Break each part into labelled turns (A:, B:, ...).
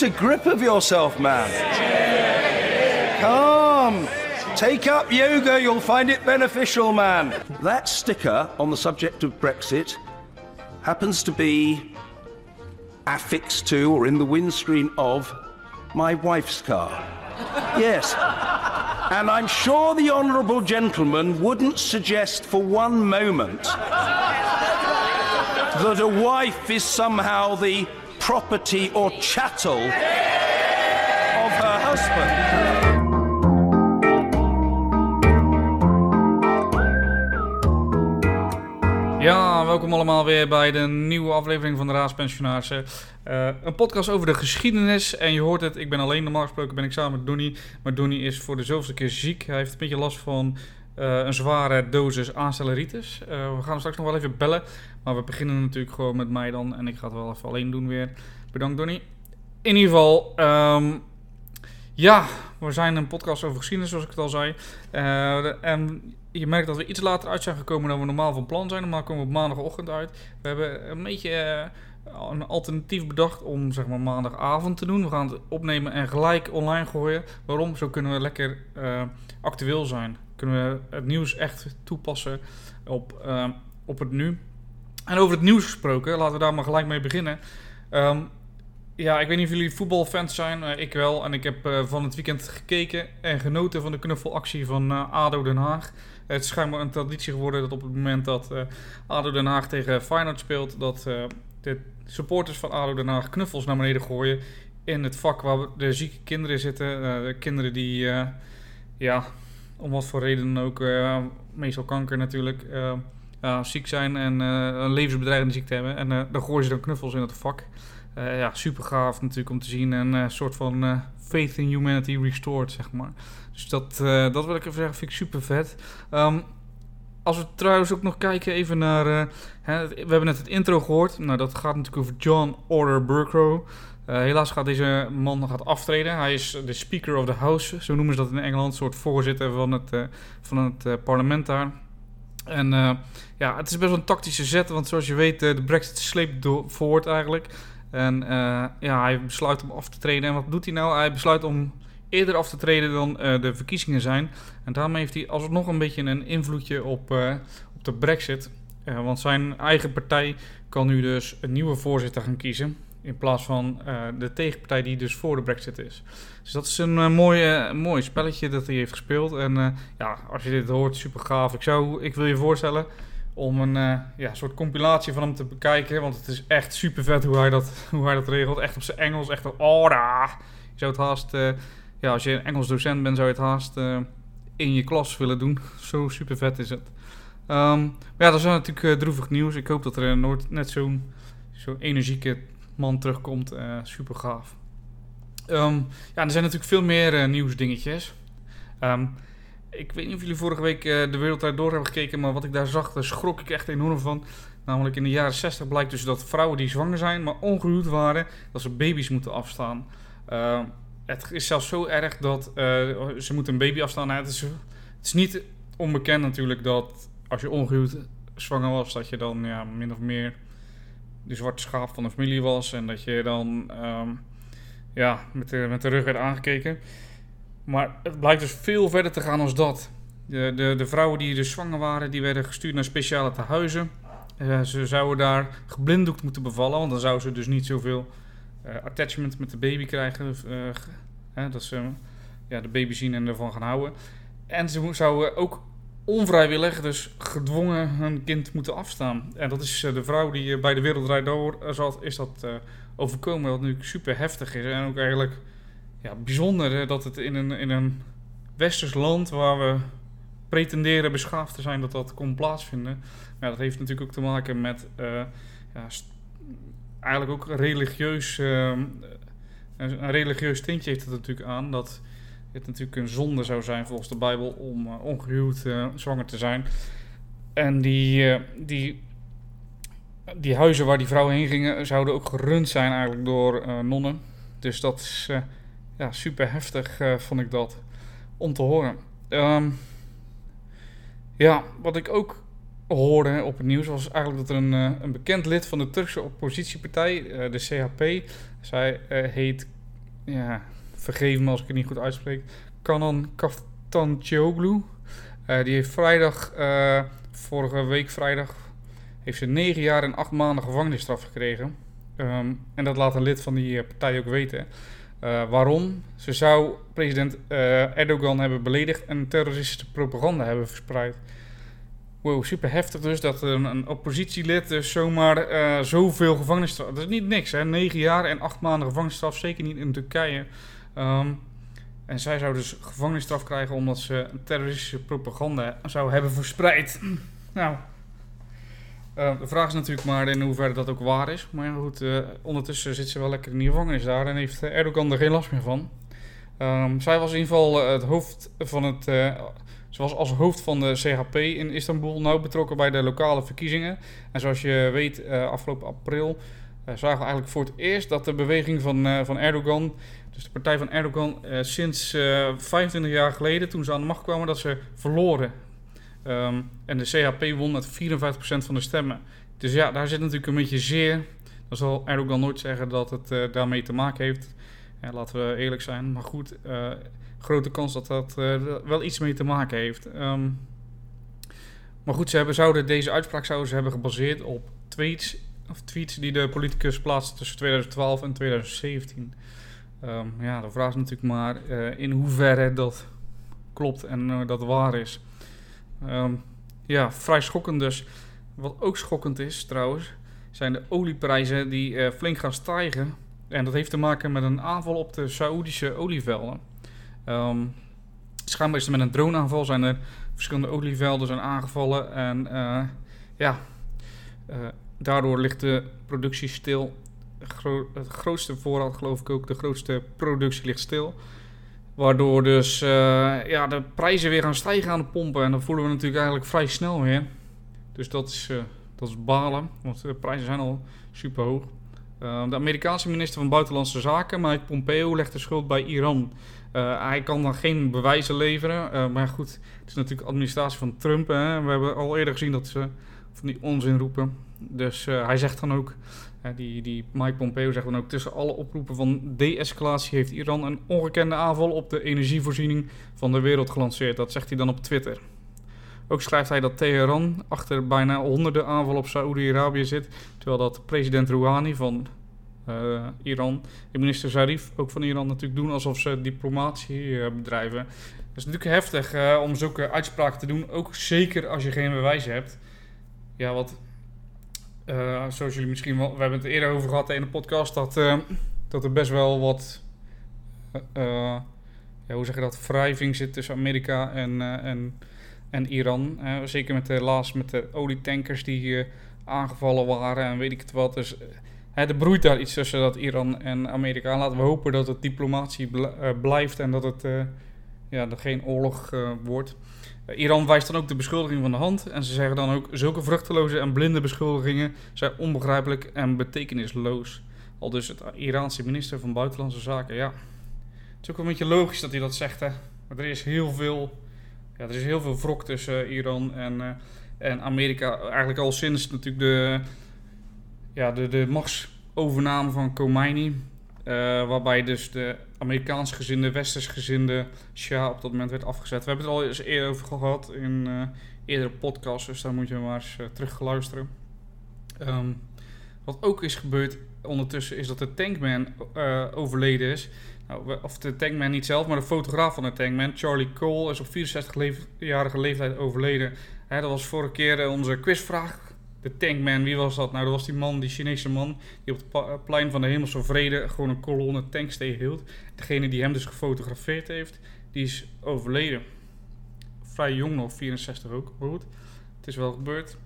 A: Get a grip of yourself, man. Come. Take up yoga, you'll find it beneficial, man. That sticker on the subject of Brexit happens to be affixed to or in the windscreen of my wife's car. Yes. And I'm sure the Honourable Gentleman wouldn't suggest for one moment that a wife is somehow the property or chattel of her husband.
B: Ja, welkom allemaal weer bij de nieuwe aflevering van de Raadspensionarissen. Uh, een podcast over de geschiedenis. En je hoort het, ik ben alleen normaal gesproken ben ik samen met Donny. Maar Donny is voor de zoveelste keer ziek. Hij heeft een beetje last van een zware dosis aanstelleritis. Uh, we gaan straks nog wel even bellen. Maar we beginnen natuurlijk gewoon met mij dan. En ik ga het wel even alleen doen weer. Bedankt Donny. In ieder geval, um, ja, we zijn een podcast over geschiedenis zoals ik het al zei. en je merkt dat we iets later uit zijn gekomen dan we normaal van plan zijn. Normaal komen we op maandagochtend uit. We hebben een beetje een alternatief bedacht om zeg maar maandagavond te doen. We gaan het opnemen en gelijk online gooien. Waarom? Zo kunnen we lekker actueel zijn. Kunnen we het nieuws echt toepassen op, uh, op het nu. En over het nieuws gesproken, laten we daar maar gelijk mee beginnen. Um, ja, ik weet niet of jullie voetbalfans zijn. Uh, ik wel. En ik heb uh, van het weekend gekeken en genoten van de knuffelactie van uh, ADO Den Haag. Het is schijnbaar een traditie geworden dat op het moment dat ADO Den Haag tegen Feyenoord speelt... dat de supporters van ADO Den Haag knuffels naar beneden gooien... in het vak waar de zieke kinderen zitten. kinderen die, ja, om wat voor reden ook, meestal kanker natuurlijk... ziek zijn en een levensbedreigende ziekte hebben. En dan gooien ze dan knuffels in het vak... Ja, super gaaf natuurlijk om te zien. En een soort van faith in humanity restored, zeg maar. Dus dat, dat wil ik even zeggen, vind ik super vet. Um, als we trouwens ook nog kijken even naar... Hè, we hebben net het intro gehoord. Nou, dat gaat natuurlijk over John Order Burkrow. Helaas gaat deze man gaat aftreden. Hij is de Speaker of the House, zo noemen ze dat in Engeland. Een soort voorzitter van het, van het parlement daar. En ja, het is best wel een tactische zet, want zoals je weet, de brexit sleept voort eigenlijk. En ja, hij besluit om af te treden. En wat doet hij nou? Hij besluit om eerder af te treden dan de verkiezingen zijn. En daarmee heeft hij alsnog een beetje een invloedje op, op de brexit. want zijn eigen partij kan nu dus een nieuwe voorzitter gaan kiezen. In plaats van de tegenpartij die dus voor de brexit is. Dus dat is een mooi, mooi spelletje dat hij heeft gespeeld. En ja, als je dit hoort, super gaaf. Ik, zou, ik wil je voorstellen om een uh, ja, soort compilatie van hem te bekijken. Want het is echt super vet hoe hij dat, hoe hij dat regelt. Echt op zijn Engels, echt een ora. Je zou het haast, uh, ja, als je een Engels docent bent, zou je het haast uh, in je klas willen doen. Zo super vet is het. Um, maar ja, dat is natuurlijk droevig nieuws. Ik hoop dat er nooit net zo'n zo energieke man terugkomt. super gaaf. Um, ja, er zijn natuurlijk veel meer nieuwsdingetjes. Um, ik weet niet of jullie vorige week uh, de Wereldtijd door hebben gekeken, maar wat ik daar zag, daar schrok ik echt enorm van. Namelijk in de jaren 60 blijkt dus dat vrouwen die zwanger zijn, maar ongehuwd waren, dat ze baby's moeten afstaan. Uh, het is zelfs zo erg dat ze moeten een baby afstaan. Nou, het, is, het is niet onbekend natuurlijk dat als je ongehuwd zwanger was, dat je dan ja, min of meer de zwarte schaap van de familie was. En dat je dan um, ja, met, de, met de rug werd aangekeken. Maar het blijkt dus veel verder te gaan als dat. De, de, de vrouwen die dus zwanger waren, die werden gestuurd naar speciale tehuizen. Uh, ze zouden daar geblinddoekt moeten bevallen, want dan zouden ze dus niet zoveel uh, attachment met de baby krijgen. Uh, dat ze ja, de baby zien en ervan gaan houden. En ze zouden ook onvrijwillig, dus gedwongen, hun kind moeten afstaan. En dat is de vrouw die bij de Wereldrijd door zat, is dat overkomen. Wat nu super heftig is en ook eigenlijk ja, bijzonder dat het in een, in een westers land waar we pretenderen beschaafd te zijn, dat dat kon plaatsvinden. Ja, dat heeft natuurlijk ook te maken met ja, eigenlijk ook religieus, uh, een religieus tintje heeft het natuurlijk aan dat het natuurlijk een zonde zou zijn volgens de Bijbel om uh, ongehuwd zwanger te zijn. En die, die, die huizen waar die vrouwen heen gingen zouden ook gerund zijn eigenlijk door nonnen. Dus dat is ja, super heftig vond ik dat om te horen. Um, ja, wat ik ook hoorde op het nieuws was eigenlijk dat er een, een bekend lid van de Turkse oppositiepartij, de CHP, zij heet ja, vergeef me als ik het niet goed uitspreek. Kanan Kaftancioglu. Uh, die heeft vrijdag, uh, vorige week vrijdag, heeft ze negen jaar en acht maanden gevangenisstraf gekregen. Um, en dat laat een lid van die partij ook weten. Waarom? Ze zou president Erdogan hebben beledigd en terroristische propaganda hebben verspreid. Wow, super heftig dus dat een, een oppositielid dus zomaar zoveel gevangenisstraf... Dat is niet niks, hè. Negen jaar en acht maanden gevangenisstraf, zeker niet in Turkije. Um, en zij zou dus gevangenisstraf krijgen omdat ze terroristische propaganda zou hebben verspreid. nou, uh, de vraag is natuurlijk maar in hoeverre dat ook waar is. Maar goed, uh, ondertussen zit ze wel lekker in die gevangenis daar en heeft Erdogan er geen last meer van. Um, zij was in ieder geval het hoofd van het ze was als hoofd van de CHP in Istanbul nauw betrokken bij de lokale verkiezingen. En zoals je weet, uh, afgelopen april uh, zagen we eigenlijk voor het eerst dat de beweging van, uh, van Erdogan, dus de partij van Erdogan, sinds 25 jaar geleden, toen ze aan de macht kwamen, dat ze verloren. Um, en de CHP won met 54% van de stemmen. Dus ja, daar zit natuurlijk een beetje zeer. Dan zal Erdogan nooit zeggen dat het daarmee te maken heeft. Laten we eerlijk zijn. Maar goed, grote kans dat dat uh, wel iets mee te maken heeft. Um, maar goed, ze hebben, zouden, deze uitspraak zouden ze hebben gebaseerd op tweets, of tweets die de politicus plaatste tussen 2012 en 2017. Um, ja, de vraag is natuurlijk maar uh, in hoeverre dat klopt en uh, dat waar is. Um, ja, vrij schokkend dus. Wat ook schokkend is trouwens, zijn de olieprijzen die flink gaan stijgen. En dat heeft te maken met een aanval op de Saoedische olievelden. Um, schijnbaar is er met een droneaanval zijn er verschillende olievelden zijn aangevallen. En ja, daardoor ligt de productie stil. Het grootste voorraad, geloof ik ook, de grootste productie ligt stil. Waardoor dus uh, ja, de prijzen weer gaan stijgen aan de pompen. En dat voelen we natuurlijk eigenlijk vrij snel weer. Dus dat is, dat is balen, want de prijzen zijn al super hoog. de Amerikaanse minister van Buitenlandse Zaken, Mike Pompeo, legt de schuld bij Iran. Hij kan dan geen bewijzen leveren. Maar goed, het is natuurlijk administratie van Trump. Hè. We hebben al eerder gezien dat ze van die onzin roepen. Dus hij zegt dan ook, die, die Mike Pompeo zegt dan ook... tussen alle oproepen van de-escalatie heeft Iran een ongekende aanval... op de energievoorziening van de wereld gelanceerd. Dat zegt hij dan op Twitter. Ook schrijft hij dat Teheran achter bijna honderden aanvallen op Saoedi-Arabië zit... terwijl dat president Rouhani van uh, Iran. De minister Zarif, ook van Iran, natuurlijk doen alsof ze diplomatie uh, bedrijven. Dat is natuurlijk heftig uh, om zulke uitspraken te doen. Ook zeker als je geen bewijzen hebt. Ja, wat. Zoals jullie misschien wel. We hebben het eerder over gehad in de podcast. Dat, dat er best wel wat. ja, hoe zeg je dat? Wrijving zit tussen Amerika en, en, en Iran. zeker met de laatst met de olietankers die aangevallen waren en weet ik het wat. Dus er broeit daar iets tussen dat Iran en Amerika. Laten we hopen dat het diplomatie eh, blijft en dat het ja, er geen oorlog wordt. Iran wijst dan ook de beschuldiging van de hand. En ze zeggen dan ook: zulke vruchteloze en blinde beschuldigingen zijn onbegrijpelijk en betekenisloos. Al dus het Iraanse minister van Buitenlandse Zaken. Ja, het is ook wel een beetje logisch dat hij dat zegt. Hè? Maar er is heel veel, ja, er is heel veel wrok tussen Iran en, en Amerika. Eigenlijk al sinds natuurlijk de ja, de, de machtsovername van Khomeini. Uh, waarbij dus de Amerikaans gezinde, Westers gezinde Shah op dat moment werd afgezet. We hebben het al eens eerder over gehad in uh, eerdere podcasts, dus daar moet je maar eens uh, terug luisteren. Um, wat ook is gebeurd ondertussen is dat de Tankman overleden is. Nou, of de Tankman niet zelf, maar de fotograaf van de Tankman, Charlie Cole, is op 64-jarige leeftijd overleden. Dat was vorige keer onze quizvraag de Tankman, wie was dat? Nou, dat was die man, die Chinese man, die op het plein van de Hemelse Vrede gewoon een kolonne tanks tegenhield. Degene die hem dus gefotografeerd heeft, die is overleden. Vrij jong nog, 64 ook, maar goed. Het is wel gebeurd.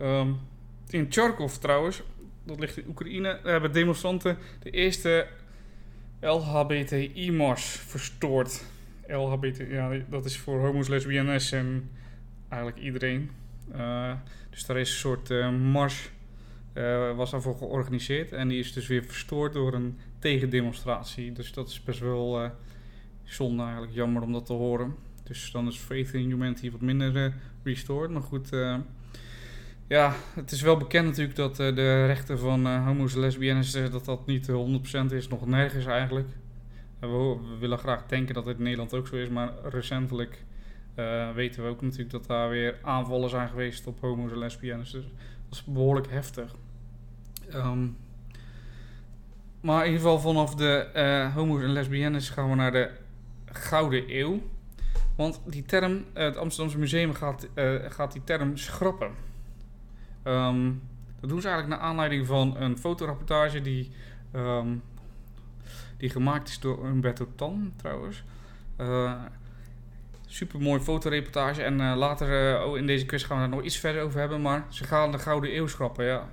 B: Um, in Charkov trouwens, dat ligt in Oekraïne, hebben demonstranten de eerste LHBTI-mars verstoord. LHBT, ja, dat is voor homo's, lesbiennes en eigenlijk iedereen. Uh, dus daar is een soort uh, mars uh, was daarvoor georganiseerd. En die is dus weer verstoord door een tegendemonstratie. Dus dat is best wel zonde eigenlijk. Jammer om dat te horen. Dus dan is Faith in Humanity wat minder restored. Maar goed, ja, het is wel bekend natuurlijk dat de rechten van homo's en lesbiennes... dat dat niet 100% is. Nog nergens eigenlijk. we, we, willen graag denken dat het in Nederland ook zo is, maar recentelijk uh, weten we ook natuurlijk dat daar weer aanvallen zijn geweest op homo's en lesbiennes. Dus dat is behoorlijk heftig. Um, maar in ieder geval vanaf de uh, homo's en lesbiennes gaan we naar de Gouden Eeuw. Want die term, het Amsterdamse Museum gaat, gaat die term schrappen. Um, dat doen ze eigenlijk naar aanleiding van een fotoreportage die, um, die gemaakt is door Umberto Tan trouwens. Uh, super mooi fotoreportage. En uh, later uh, in deze quiz gaan we daar nog iets verder over hebben. Maar ze gaan de Gouden Eeuw schrappen, ja.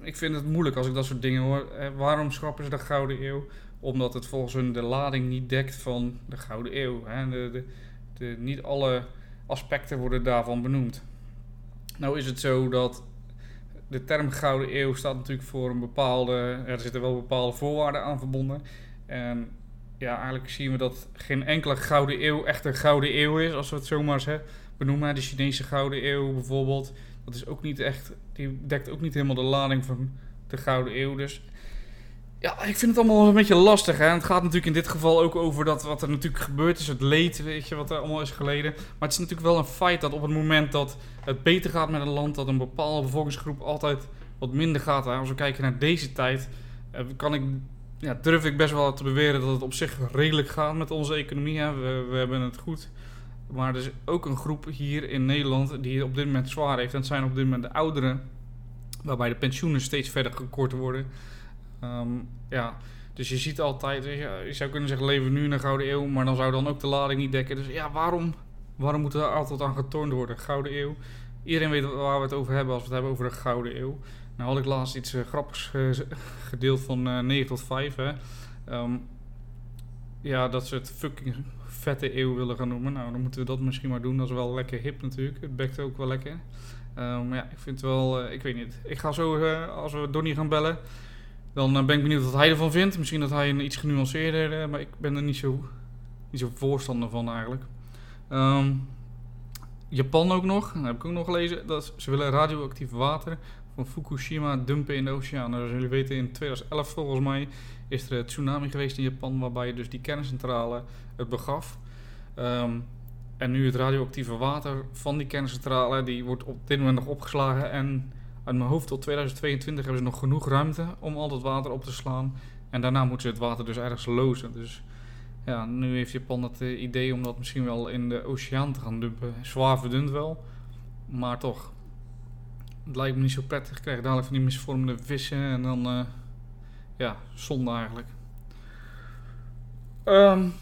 B: Ik vind het moeilijk als ik dat soort dingen hoor. waarom schrappen ze de Gouden Eeuw? Omdat het volgens hun de lading niet dekt van de Gouden Eeuw. Hè? De, de, niet alle aspecten worden daarvan benoemd. Nou is het zo dat de term Gouden Eeuw staat natuurlijk voor een bepaalde... Er zitten wel bepaalde voorwaarden aan verbonden. En ja, eigenlijk zien we dat geen enkele Gouden Eeuw echt een Gouden Eeuw is, als we het zomaar eens benoemen. De Chinese Gouden Eeuw bijvoorbeeld, dat is ook niet echt, die dekt ook niet helemaal de lading van de Gouden Eeuw. Dus ja, ik vind het allemaal een beetje lastig. Hè? het gaat natuurlijk in dit geval ook over dat wat er natuurlijk gebeurd is, het leed, weet je, wat er allemaal is geleden. Maar het is natuurlijk wel een feit dat op het moment dat het beter gaat met een land, dat een bepaalde bevolkingsgroep altijd wat minder gaat. Hè? Als we kijken naar deze tijd, eh, kan ik ja, durf ik best wel te beweren dat het op zich redelijk gaat met onze economie. Hè. We, we hebben het goed. Maar er is ook een groep hier in Nederland die het op dit moment zwaar heeft. En dat zijn op dit moment de ouderen, waarbij de pensioenen steeds verder gekort worden. Um, ja, dus je ziet altijd, je zou kunnen zeggen, leven nu in een gouden eeuw, maar dan zou dan ook de lading niet dekken. Dus ja, waarom, waarom moet er altijd aan getornd worden? Gouden eeuw. Iedereen weet waar we het over hebben als we het hebben over de gouden eeuw. Nou had ik laatst iets uh, grappigs gedeeld van uh, eh, 9 tot 5. Hè. Um, ja, dat ze het fucking vette eeuw willen gaan noemen. Nou, dan moeten we dat misschien maar doen. Dat is wel lekker hip natuurlijk. Het bekt ook wel lekker. Maar ja, ik vind het wel... Ik weet niet. Ik ga zo, als we Donnie gaan bellen... Dan ben ik benieuwd wat hij ervan vindt. Misschien dat hij een iets genuanceerder... maar ik ben er niet zo, niet zo voorstander van eigenlijk. Um, Japan ook nog. Dat heb ik ook nog gelezen. Dat ze willen radioactief water van Fukushima dumpen in de oceaan. Nou, zoals jullie weten, in 2011 volgens mij is er een tsunami geweest in Japan, waarbij dus die kerncentrale het begaf. Um, en nu het radioactieve water van die kerncentrale, die wordt op dit moment nog opgeslagen. En uit mijn hoofd tot 2022 hebben ze nog genoeg ruimte om al dat water op te slaan. En daarna moeten ze het water dus ergens lozen. Dus ja, nu heeft Japan het eh, idee om dat misschien wel in de oceaan te gaan dumpen. Zwaar verdund wel, maar toch het lijkt me niet zo prettig. Ik krijg dadelijk van die misvormde vissen en dan, uh, ja, zonde eigenlijk. Um,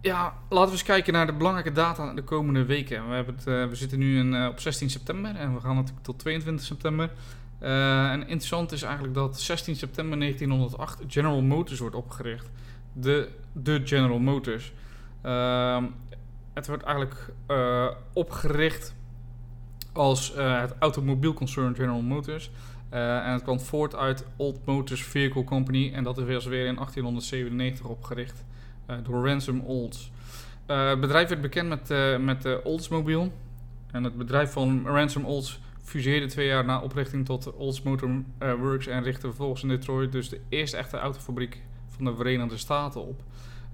B: ja, laten we eens kijken naar de belangrijke data de komende weken. We, hebben het, uh, we zitten nu uh, op 16 september en we gaan natuurlijk tot 22 september. en interessant is eigenlijk dat 16 september 1908 General Motors wordt opgericht. De, de General Motors. Ehm, het wordt eigenlijk opgericht als uh, het automobielconcern General Motors. Uh, en het kwam voort uit Old Motors Vehicle Company. En dat is weer in 1897 opgericht uh, door Ransom Olds. het bedrijf werd bekend met, met de Oldsmobile. En het bedrijf van Ransom Olds fuseerde twee jaar na oprichting tot Olds Motor Works. En richtte vervolgens in Detroit dus de eerste echte autofabriek van de Verenigde Staten op.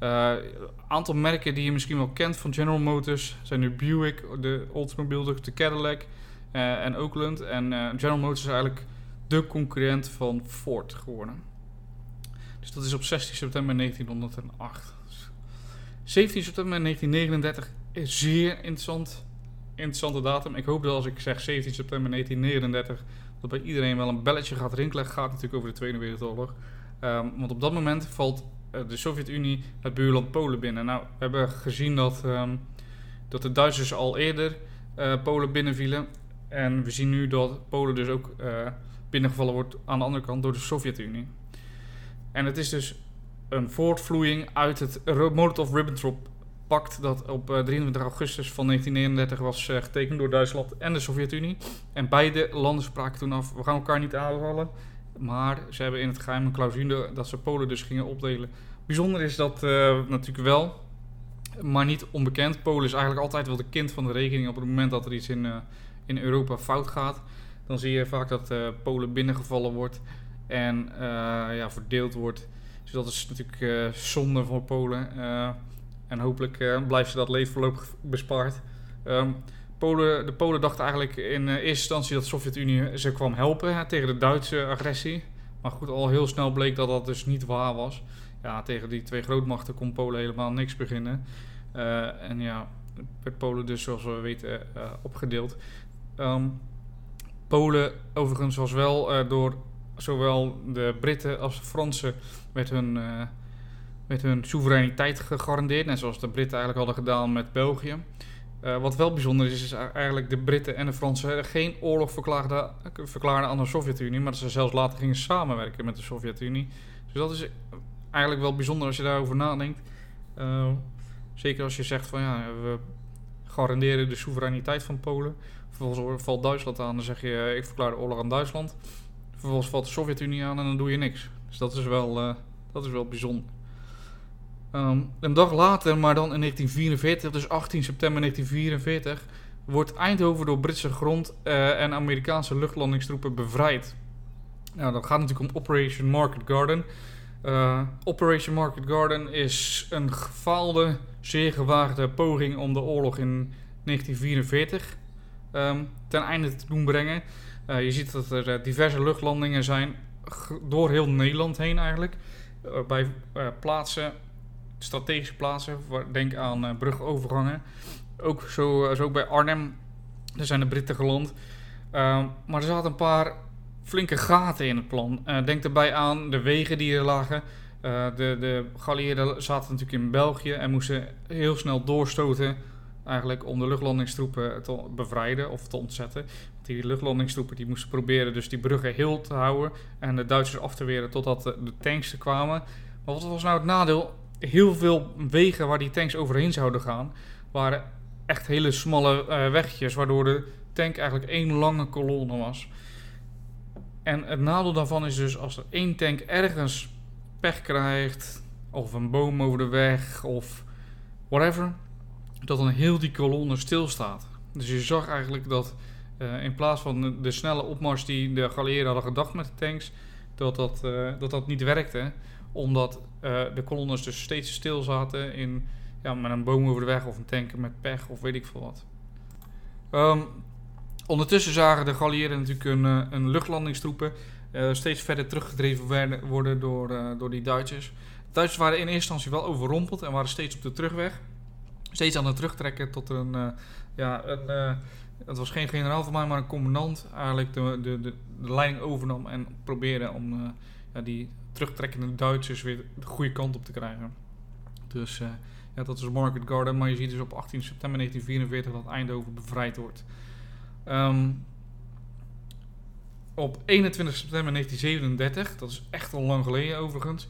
B: Een uh, aantal merken die je misschien wel kent van General Motors zijn nu Buick, de Oldsmobile, de Cadillac uh, en Oakland. En uh, General Motors is eigenlijk de concurrent van Ford geworden. Dus dat is op 16 september 1908. 17 september 1939 is zeer interessant, interessante datum. Ik hoop dat als ik zeg 17 september 1939, dat bij iedereen wel een belletje gaat rinkelen. Gaat natuurlijk over de Tweede Wereldoorlog. Um, want op dat moment valt eh, de Sovjet-Unie het buurland Polen binnen. Nou, we hebben gezien dat, um, dat de Duitsers al eerder uh, Polen binnenvielen. En we zien nu dat Polen dus ook uh, binnengevallen wordt aan de andere kant door de Sovjet-Unie. En het is dus een voortvloeiing uit het Molotov-Ribbentrop pact dat op 23 augustus van 1939 was getekend door Duitsland en de Sovjet-Unie. En beide landen spraken toen af, we gaan elkaar niet aanvallen, maar ze hebben in het geheim een clausule dat ze Polen dus gingen opdelen. Bijzonder is dat uh, natuurlijk wel, maar niet onbekend. Polen is eigenlijk altijd wel de kind van de rekening op het moment dat er iets in, uh, in Europa fout gaat. Dan zie je vaak dat uh, Polen binnengevallen wordt en ja, verdeeld wordt. Dus dat is natuurlijk zonde voor Polen. en hopelijk blijft ze dat leed voorlopig bespaard. Um, Polen, de Polen dachten eigenlijk in eerste instantie dat de Sovjet-Unie ze kwam helpen tegen de Duitse agressie. Maar goed, al heel snel bleek dat dat dus niet waar was. Ja, tegen die twee grootmachten kon Polen helemaal niks beginnen. en ja, werd Polen dus zoals we weten opgedeeld. Um, Polen overigens was wel door zowel de Britten als de Fransen met hun, met hun soevereiniteit gegarandeerd. Net zoals de Britten eigenlijk hadden gedaan met België. Uh, wat wel bijzonder is, is eigenlijk de Britten en de Fransen geen oorlog verklaarden, aan de Sovjet-Unie, maar dat ze zelfs later gingen samenwerken met de Sovjet-Unie. Dus dat is eigenlijk wel bijzonder als je daarover nadenkt. zeker als je zegt van ja, we garanderen de soevereiniteit van Polen. Vervolgens valt Duitsland aan, dan zeg je eh, ik verklaar de oorlog aan Duitsland. Vervolgens valt de Sovjet-Unie aan en dan doe je niks. Dus dat is wel, dat is wel bijzonder. Um, een dag later, maar dan in 1944, dus 18 september 1944, wordt Eindhoven door Britse grond uh, en Amerikaanse luchtlandingstroepen bevrijd. Nou, dat gaat natuurlijk om Operation Market Garden. Uh, Operation Market Garden is een gefaalde, zeer gewaagde poging om de oorlog in 1944 um, ten einde te doen brengen. Uh, je ziet dat er diverse luchtlandingen zijn door heel Nederland heen eigenlijk. Bij plaatsen, strategische plaatsen, denk aan brugovergangen. Ook zo, zo bij Arnhem, daar zijn de Britten geland. Ehm, maar er zaten een paar flinke gaten in het plan. denk daarbij aan de wegen die er lagen. de, de geallieerden zaten natuurlijk in België en moesten heel snel doorstoten eigenlijk om de luchtlandingstroepen te bevrijden of te ontzetten. Die luchtlandingstroepen die moesten proberen dus die bruggen heel te houden en de Duitsers af te weren totdat de, de tanks er kwamen. Maar wat was nou het nadeel? Heel veel wegen waar die tanks overheen zouden gaan, waren echt hele smalle uh, wegjes, waardoor de tank eigenlijk één lange kolonne was. En het nadeel daarvan is dus als er één tank ergens pech krijgt, of een boom over de weg, of whatever, dat dan heel die kolonne stilstaat. Dus je zag eigenlijk dat uh, in plaats van de, snelle opmars die de Galeren hadden gedacht met de tanks, dat dat, uh, dat, dat niet werkte. Omdat de kolonnes dus steeds stil zaten in, ja, met een boom over de weg of een tank met pech of weet ik veel wat. Um, ondertussen zagen de Galliëren natuurlijk een, een luchtlandingstroepen steeds verder teruggedreven worden door, door die Duitsers. De Duitsers waren in eerste instantie wel overrompeld en waren steeds op de terugweg steeds aan het terugtrekken tot een, uh, ja, een, het was geen generaal van mij, maar een commandant eigenlijk de, de, de, leiding overnam en probeerde om ja, die terugtrekkende Duitsers weer de goede kant op te krijgen. Dus ja, dat is Market Garden, maar je ziet dus op 18 september 1944 dat Eindhoven bevrijd wordt. Um, op 21 september 1937, dat is echt al lang geleden overigens,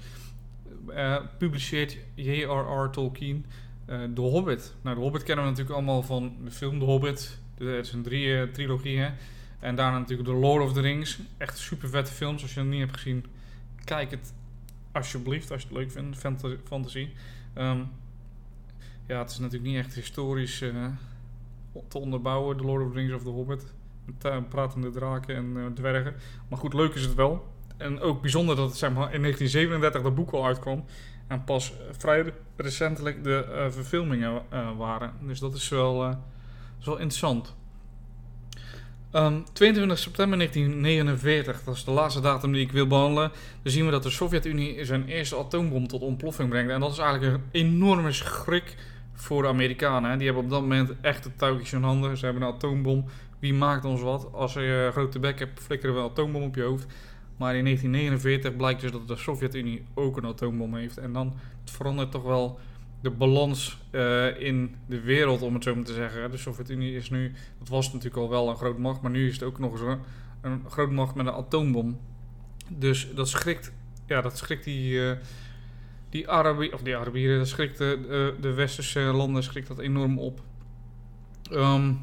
B: publiceert J.R.R. Tolkien uh, de Hobbit. Nou, de Hobbit kennen we natuurlijk allemaal van de film De Hobbit. Het is een drie trilogie. Hè? En daarna natuurlijk The Lord of the Rings. Echt super vette films. Als je het niet hebt gezien, kijk het alsjeblieft. Als je het leuk vindt. Fantasy. Um, ja, het is natuurlijk niet echt historisch uh, te onderbouwen. The Lord of the Rings of The Hobbit. Met pratende draken en dwergen. Maar goed, leuk is het wel. En ook bijzonder dat het zeg maar, in 1937 dat boek al uitkwam. En pas vrij recentelijk de uh, verfilmingen uh, waren. Dus dat is wel, uh, is wel interessant. Um, ehm, 22 september 1949, dat is de laatste datum die ik wil behandelen. Dan zien we dat de Sovjet-Unie zijn eerste atoombom tot ontploffing brengt. En dat is eigenlijk een enorme schrik voor de Amerikanen. Die hebben op dat moment echt de touwtjes in handen. Ze hebben een atoombom. Wie maakt ons wat? Als je een grote bek hebt, flikkeren we een atoombom op je hoofd. Maar in 1949 blijkt dus dat de Sovjet-Unie ook een atoombom heeft. En dan verandert toch wel de balans uh, in de wereld, om het zo maar te zeggen. De Sovjet-Unie is nu, dat was natuurlijk al wel een grote macht, maar nu is het ook nog eens een, grote macht met een atoombom. Dus dat schrikt, ja, dat schrikt die, uh, die Arabieren, of die Arabieren, dat schrikt de, de westerse landen, schrikt dat enorm op. Um,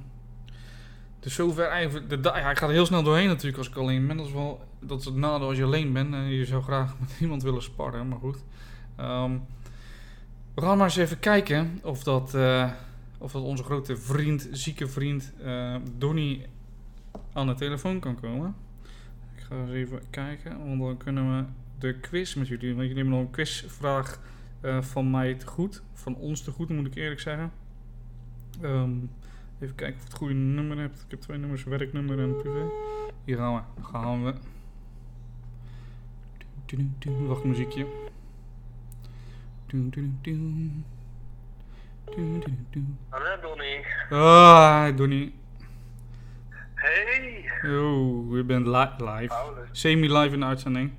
B: dus zover even, de, ja, ik ga er heel snel doorheen natuurlijk als ik alleen ben. Dat is wel dat is het nadeel als je alleen bent en je zou graag met iemand willen sparren, maar goed. Um, we gaan maar eens even kijken of dat, uh, of dat onze grote vriend, zieke vriend uh, Donny aan de telefoon kan komen. Ik ga eens even kijken, want dan kunnen we de quiz met jullie. Want jullie hebben nog een quizvraag eh, van mij te goed. Van ons te goed, moet ik eerlijk zeggen. Ehm, even kijken of ik het goede nummer heb. Ik heb twee nummers, werknummer en privé. Hier gaan we. Gaan we. Wacht, muziekje.
C: Hallo Donnie.
B: Ah, Donnie.
C: Hey.
B: Yo, bent li live. Semi-live in de uitzending.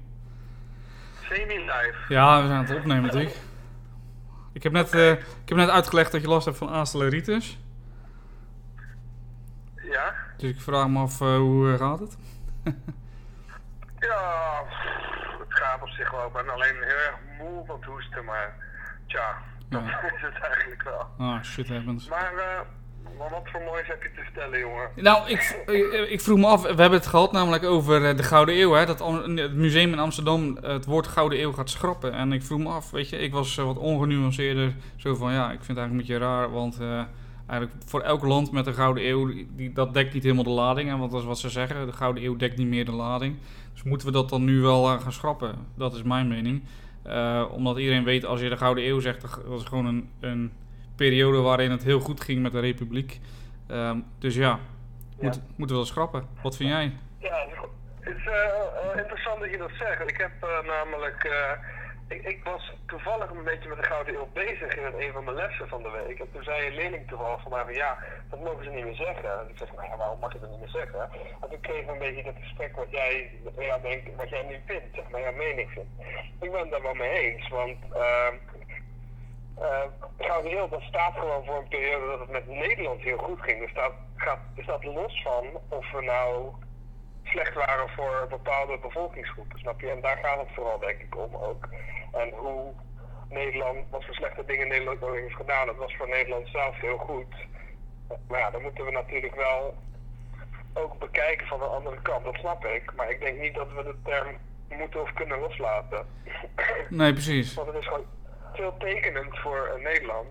C: Semi-live.
B: Ja, we zijn aan het opnemen natuurlijk. Ik heb net, eh, ik heb net uitgelegd dat je last hebt van astelleritis.
C: Ja?
B: Dus ik vraag me af, eh, hoe eh, gaat het?
C: Ja, op zich wel. Ik ben alleen heel erg moe van het hoesten, maar tja, dat
B: Ja.
C: is het eigenlijk wel.
B: Ah, shit happens.
C: Maar, eh, maar wat voor moois heb je te vertellen, jongen?
B: Nou, ik, eh, ik vroeg me af, we hebben het gehad namelijk over eh, de Gouden Eeuw, hè, dat het museum in Amsterdam eh, het woord Gouden Eeuw gaat schrappen. En ik vroeg me af, weet je, ik was eh, wat ongenuanceerder, zo van ja, ik vind het eigenlijk een beetje raar, want eh, eigenlijk voor elk land met een Gouden Eeuw, die, dat dekt niet helemaal de lading, hè, want dat is wat ze zeggen, de Gouden Eeuw dekt niet meer de lading. Dus moeten we dat dan nu wel gaan schrappen? Dat is mijn mening. Eh, omdat iedereen weet, als je de Gouden Eeuw zegt, dat was gewoon een, een periode waarin het heel goed ging met de Republiek. Ehm, dus ja, moet, moeten we dat schrappen. Wat vind jij?
C: Ja, het is eh, interessant dat je dat zegt. Ik heb eh, namelijk. Ik, ik was toevallig een beetje met de Gouden Eeuw bezig in een van mijn lessen van de week. En toen zei een leerling toevallig van mij van ja, dat mogen ze niet meer zeggen. En ik zeg, nou ja, waarom mag je dat niet meer zeggen? En toen kreeg ik een beetje dat gesprek wat jij, denkt, wat jij nu vindt, zeg maar, ja, mening vindt. Ik ben het daar wel mee eens, want ehm eh, Gouden Eeuw, dat staat gewoon voor een periode dat het met Nederland heel goed ging. Dus dat gaat, is dat los van of we nou slecht waren voor bepaalde bevolkingsgroepen, snap je? En daar gaat het vooral denk ik om ook. En hoe Nederland, wat voor slechte dingen Nederland ook heeft gedaan, dat was voor Nederland zelf heel goed. Maar ja, dan moeten we natuurlijk wel ook bekijken van de andere kant, dat snap ik. Maar ik denk niet dat we de term moeten of kunnen loslaten.
B: Nee, precies.
C: Want het is gewoon veel tekenend voor eh, Nederland.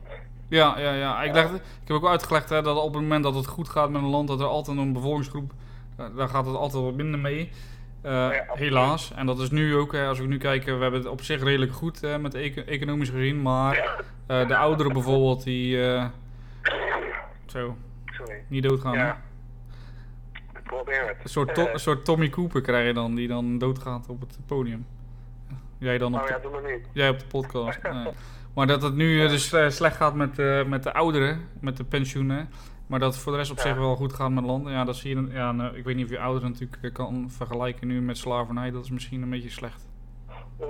B: Ja, ja, ja. Ik, leg, ik heb ook uitgelegd hè, dat op het moment dat het goed gaat met een land, dat er altijd een bevolkingsgroep, eh, daar gaat het altijd wat minder mee. Eh, helaas. En dat is nu ook, hè, als we nu kijken, we hebben het op zich redelijk goed met eco- economisch gezien. Maar eh, de ouderen bijvoorbeeld, die eh, zo,
C: Sorry.
B: niet doodgaan. hè.
C: Ja. Ik probeer het.
B: Een soort, to- een soort Tommy Cooper krijg je dan, die dan doodgaat op het podium. Jij dan op
C: oh ja, doe maar niet.
B: jij op de podcast. nee. Maar dat het nu dus slecht gaat met, met de ouderen, met de pensioenen. Maar dat voor de rest op
C: Ja.
B: zich wel goed gaat met landen. Ja, dat zie je. dan- Ja, nou, ik weet niet of je ouderen natuurlijk eh, kan vergelijken nu met slavernij. Dat is misschien een beetje slecht.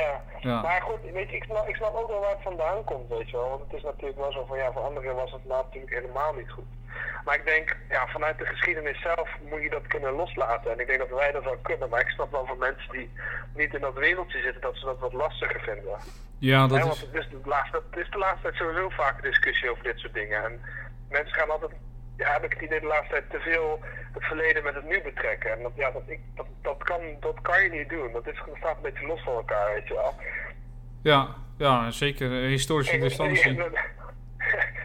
C: ja.
B: Ja.
C: Maar goed, weet je, ik snap, ik snap ook wel waar het vandaan komt, weet je wel. Want het is natuurlijk wel zo van, ja, voor anderen was het natuurlijk helemaal niet goed. Maar ik denk, ja, vanuit de geschiedenis zelf moet je dat kunnen loslaten. En ik denk dat wij dat wel kunnen. Maar ik snap wel van mensen die niet in dat wereldje zitten, dat ze dat wat lastiger vinden.
B: Ja, dat
C: want
B: is.
C: het is, de laatste, het is de laatste tijd sowieso vaak een discussie over dit soort dingen. En mensen gaan altijd, ja, heb ik het idee de laatste tijd te veel het verleden met het nu betrekken. En dat, ja, dat, ik, dat, dat, kan, dat kan je niet doen. Dat, is, dat staat een beetje los van elkaar, weet je wel.
B: Ja, ja, zeker. Historische distantie.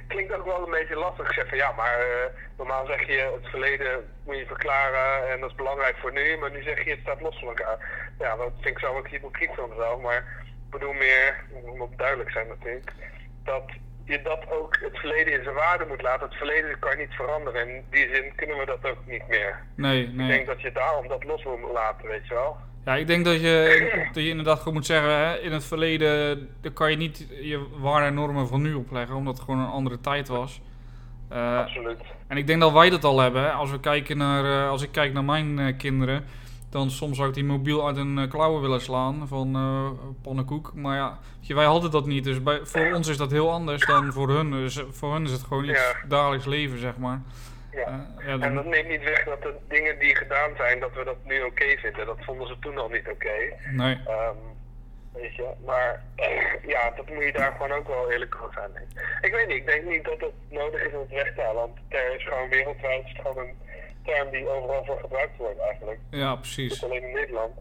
C: Klinkt ook wel een beetje lastig. Ik zeg van ja, maar eh, normaal zeg je het verleden moet je verklaren en dat is belangrijk voor nu. Maar nu zeg je het staat los van elkaar. Ja, dat vind ik zo ook hypocriet van mezelf. Maar ik bedoel meer, het moet duidelijk zijn natuurlijk, dat je dat ook het verleden in zijn waarde moet laten. Het verleden kan je niet veranderen. In die zin kunnen we dat ook niet meer.
B: Nee,
C: Ik
B: nee.
C: denk dat je daarom dat los moet laten, weet je wel.
B: Ja, ik denk dat je, dat je inderdaad gewoon moet zeggen, hè, in het verleden daar kan je niet je waarde en normen van nu opleggen, omdat het gewoon een andere tijd was. Eh,
C: Absoluut.
B: en ik denk dat wij dat al hebben. hè. Als, we kijken naar, eh, als ik kijk naar mijn eh, kinderen, dan soms zou ik die mobiel uit hun eh, klauwen willen slaan van eh pannenkoek. Maar ja, wij hadden dat niet. Dus bij, voor ons is dat heel anders dan voor hun. Dus voor hun is het gewoon iets
C: Ja.
B: dagelijks leven, zeg maar.
C: Ja.
B: Eh, ja,
C: En dat neemt niet weg dat de dingen die gedaan zijn, dat we dat nu oké vinden. Dat vonden ze toen al niet oké.
B: nee.
C: Ehm, weet je, maar ja, dat moet je daar gewoon ook wel eerlijk over zijn. ik. Weet niet, ik denk niet dat het nodig is om het weg te halen. Want term is gewoon wereldwijd, is gewoon een term die overal voor gebruikt wordt eigenlijk.
B: Ja, precies.
C: Niet alleen in Nederland.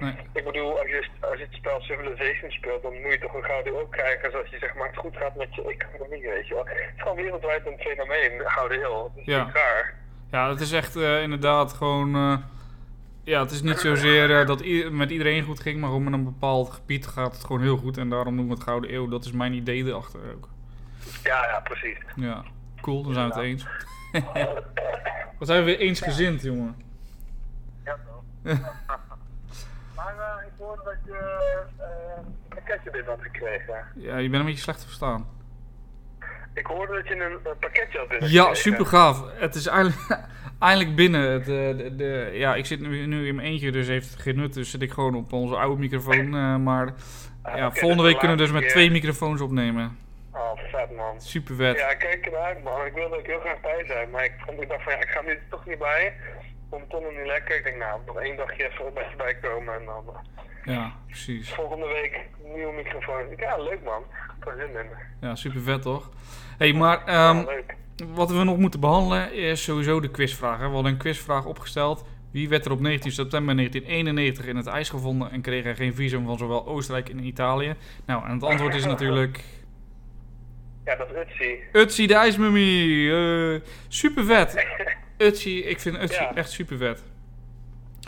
B: Nee.
C: Ik bedoel, als je, als je het spel Civilization speelt, dan moet je toch een gouden eeuw krijgen zoals je zeg maar het goed gaat met je economie, weet je wel. Het is gewoon wereldwijd een fenomeen, gouden eeuw. Dat is
B: Ja.
C: niet raar.
B: Ja, het is echt eh, inderdaad gewoon. eh, ja, het is niet zozeer eh, dat met iedereen goed ging, maar gewoon met een bepaald gebied gaat het gewoon heel goed. En daarom noemen we het Gouden Eeuw. Dat is mijn idee erachter ook.
C: Ja, ja, precies.
B: Ja, cool, dan zijn we het eens. Wat zijn we weer eensgezind, jongen.
C: Ja, zo. maar eh, ik hoorde dat je een pakketje binnen had gekregen.
B: Ja, je bent een beetje slecht te verstaan.
C: Ik hoorde dat je een, een pakketje had binnen
B: Ja, super gaaf. Het is eigenlijk, eindelijk binnen. Het, eh, de, de, ja, ik zit nu, nu in mijn eentje, dus heeft het geen nut. Dus zit ik gewoon op onze oude microfoon. maar ja,
C: oké,
B: volgende
C: dus
B: week kunnen we dus met twee microfoons opnemen.
C: Oh, vet man.
B: Super vet.
C: Ja, kijk ernaar uit man. Ik wilde er heel graag bij zijn. Maar ik, vond- ik dacht van ja, ik ga nu toch niet bij. Toch nog niet lekker. Ik denk nou, nog één dagje even een beetje bijkomen. En dan eh,
B: Ja, precies.
C: volgende week een nieuwe microfoon. Ja, leuk man.
B: Ja, super vet toch? hey, maar ehm,
C: ja,
B: wat we nog moeten behandelen is sowieso de quizvraag. Hè. We hadden een quizvraag opgesteld. Wie werd er op 19 september 1991 in het ijs gevonden en kreeg er geen visum van zowel Oostenrijk en Italië? Nou, en het antwoord is natuurlijk
C: Ja, dat is Utsi.
B: Utsi de ijsmummy. Eh super vet. Utsi, ik vind Utsi
C: Ja.
B: echt super vet.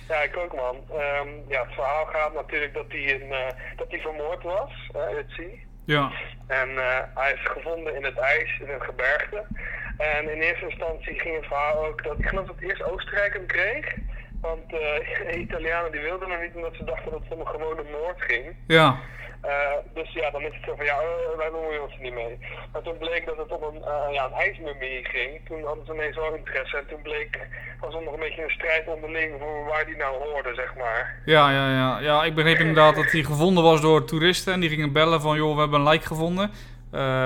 C: Ja, ik ook man. Ehm, ja, het verhaal gaat natuurlijk dat hij, eh, dat hij vermoord was, uh, Utsi.
B: Ja,
C: En eh, hij is gevonden in het ijs, in een gebergte. En in eerste instantie ging het verhaal ook dat, ik geloof dat eerst Oostenrijk hem kreeg. Want eh, de Italianen die wilden hem niet omdat ze dachten dat het om een gewone moord ging.
B: ja,
C: Eh, dus ja, dan is het zo van ja, eh, wij bemoeien ons er niet mee. Maar toen bleek dat het om een, eh, ja, een ijsmummie ging. Toen hadden ze ineens wel interesse. En toen bleek, was er nog een beetje een strijd onderling voor waar die nou hoorde, zeg maar.
B: ja, ja, ja. Ja, ik begreep inderdaad dat hij gevonden was door toeristen. En die gingen bellen van, joh, we hebben een lijk gevonden.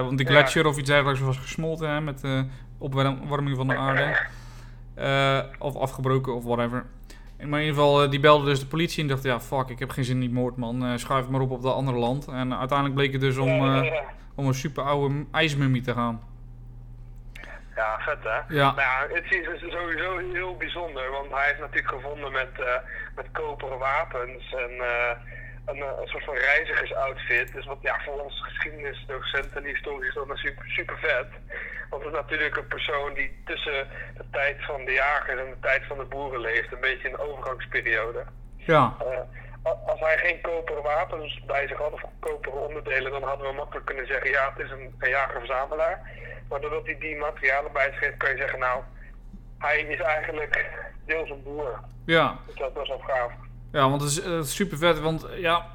B: Want die
C: Ja.
B: gletsjer of iets dergelijks was gesmolten hè, met de opwarming van de aarde. Of afgebroken of whatever. Maar in ieder geval, eh, die belde dus de politie en dacht, ja, fuck, ik heb geen zin in die moord, man. Eh, schuif maar op op dat andere land. En uiteindelijk bleek het dus om,
C: Ja, ja,
B: eh, om een super oude ijsmummie te gaan.
C: Ja, vet hè?
B: Ja.
C: Nou ja, het is dus sowieso heel bijzonder, want hij is natuurlijk gevonden met, eh, met koperen wapens en eh, een, eh, een soort van reizigersoutfit. Dus wat ja, voor ons geschiedenisdocenten en historici is dat super, super vet. Want het is natuurlijk een persoon die tussen de tijd van de jagers en de tijd van de boeren leeft. Een beetje een overgangsperiode.
B: Ja,
C: Eh, als hij geen koperen wapens bij zich had of koperen onderdelen, dan hadden we makkelijk kunnen zeggen: ja, het is een, een jager-verzamelaar. Maar doordat hij die materialen bij zich heeft, kan je zeggen: nou, hij is eigenlijk deels een boer.
B: ja.
C: Dus dat was wel gaaf.
B: Ja, want het is, eh, super vet. Want ja,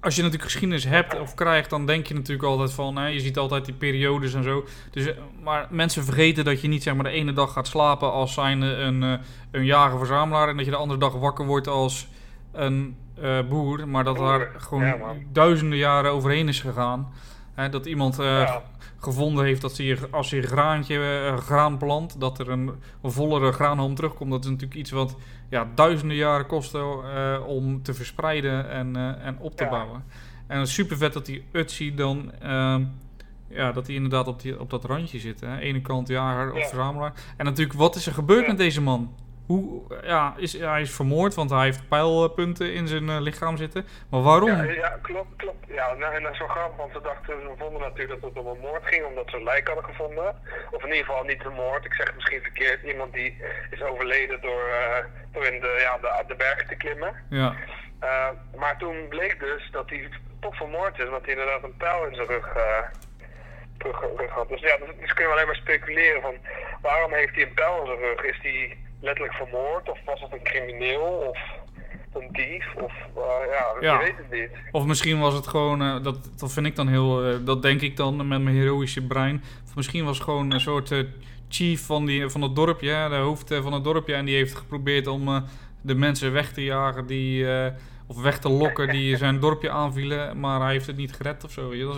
B: als je natuurlijk geschiedenis hebt of krijgt, dan denk je natuurlijk altijd van, hè, je ziet altijd die periodes en zo. Dus, eh, maar mensen vergeten dat je niet zeg maar de ene dag gaat slapen als zijnde een, eh, een jager-verzamelaar en dat je de andere dag wakker wordt als een boer. Maar dat daar gewoon
C: ja,
B: duizenden jaren overheen is gegaan. Hè, dat iemand
C: Ja.
B: Gevonden heeft dat ze hier, als hij een graantje, eh, graan plant, dat er een, vollere graanhalm terugkomt. Dat is natuurlijk iets wat ja, duizenden jaren kost eh, om te verspreiden en, eh, en op te
C: Ja.
B: bouwen. En super vet dat die Utsi dan, ehm, ja, dat hij inderdaad op, die, op dat randje zit. Hè? Ene kant jager of
C: Ja.
B: verzamelaar. En natuurlijk, wat is er gebeurd met deze man? Hoe, ja, is, hij is vermoord, want hij heeft pijlpunten in zijn eh, lichaam zitten. Maar waarom?
C: Ja, ja, klopt, klopt. Ja, nou, en dat is wel grappig, want ze dachten, ze vonden natuurlijk dat het om een moord ging, omdat ze een lijk hadden gevonden. Of in ieder geval niet een moord, ik zeg het misschien verkeerd, iemand die is overleden door, eh, door in de, ja, de, de bergen te klimmen.
B: Ja,
C: Eh, maar toen bleek dus dat hij toch vermoord is, omdat hij inderdaad een pijl in zijn rug, rug, rug had. Dus ja, dus, dus kun je alleen maar speculeren van waarom heeft hij een pijl in zijn rug? Is hij letterlijk vermoord of was het een crimineel of een dief? Of eh, ja,
B: Ja.
C: je weet het niet.
B: Of misschien was het gewoon, eh, dat, dat vind ik dan heel, eh, dat denk ik dan met mijn heroïsche brein. Of misschien was het gewoon een soort chief van, die, van het dorpje, de hoofd van het dorpje. En die heeft geprobeerd om de mensen weg te jagen, die, of weg te lokken die zijn dorpje aanvielen. Maar hij heeft het niet gered of zo. weet je, is,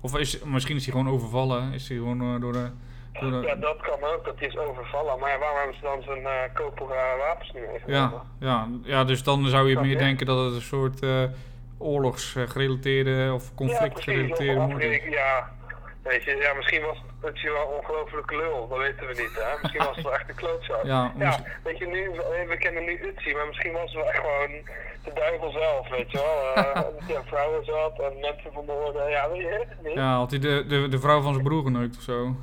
B: of is, misschien is hij gewoon overvallen. Is hij gewoon door de... De
C: Ja, dat kan ook, dat is overvallen. Maar ja, waarom hebben ze dan zijn eh koperen wapens niet meegenomen?
B: ja, ja, ja, dus dan zou je meer denken dat het een soort eh oorlogsgerelateerde of conflictgerelateerde
C: ja,
B: moord is.
C: Ja, weet je, ja, misschien was het je wel ongelooflijk lul, dat weten we niet, hè. Misschien was het wel echt een klootzak.
B: Ja,
C: ja
B: misschien-
C: weet je, nu, we kennen nu Utsi, maar misschien was het wel echt gewoon de duivel zelf, weet je wel. Eh, hij aan vrouwen zat en mensen vermoorden, ja, weet je het niet.
B: Ja, had hij de, de, de vrouw van zijn broer geneukt of zo?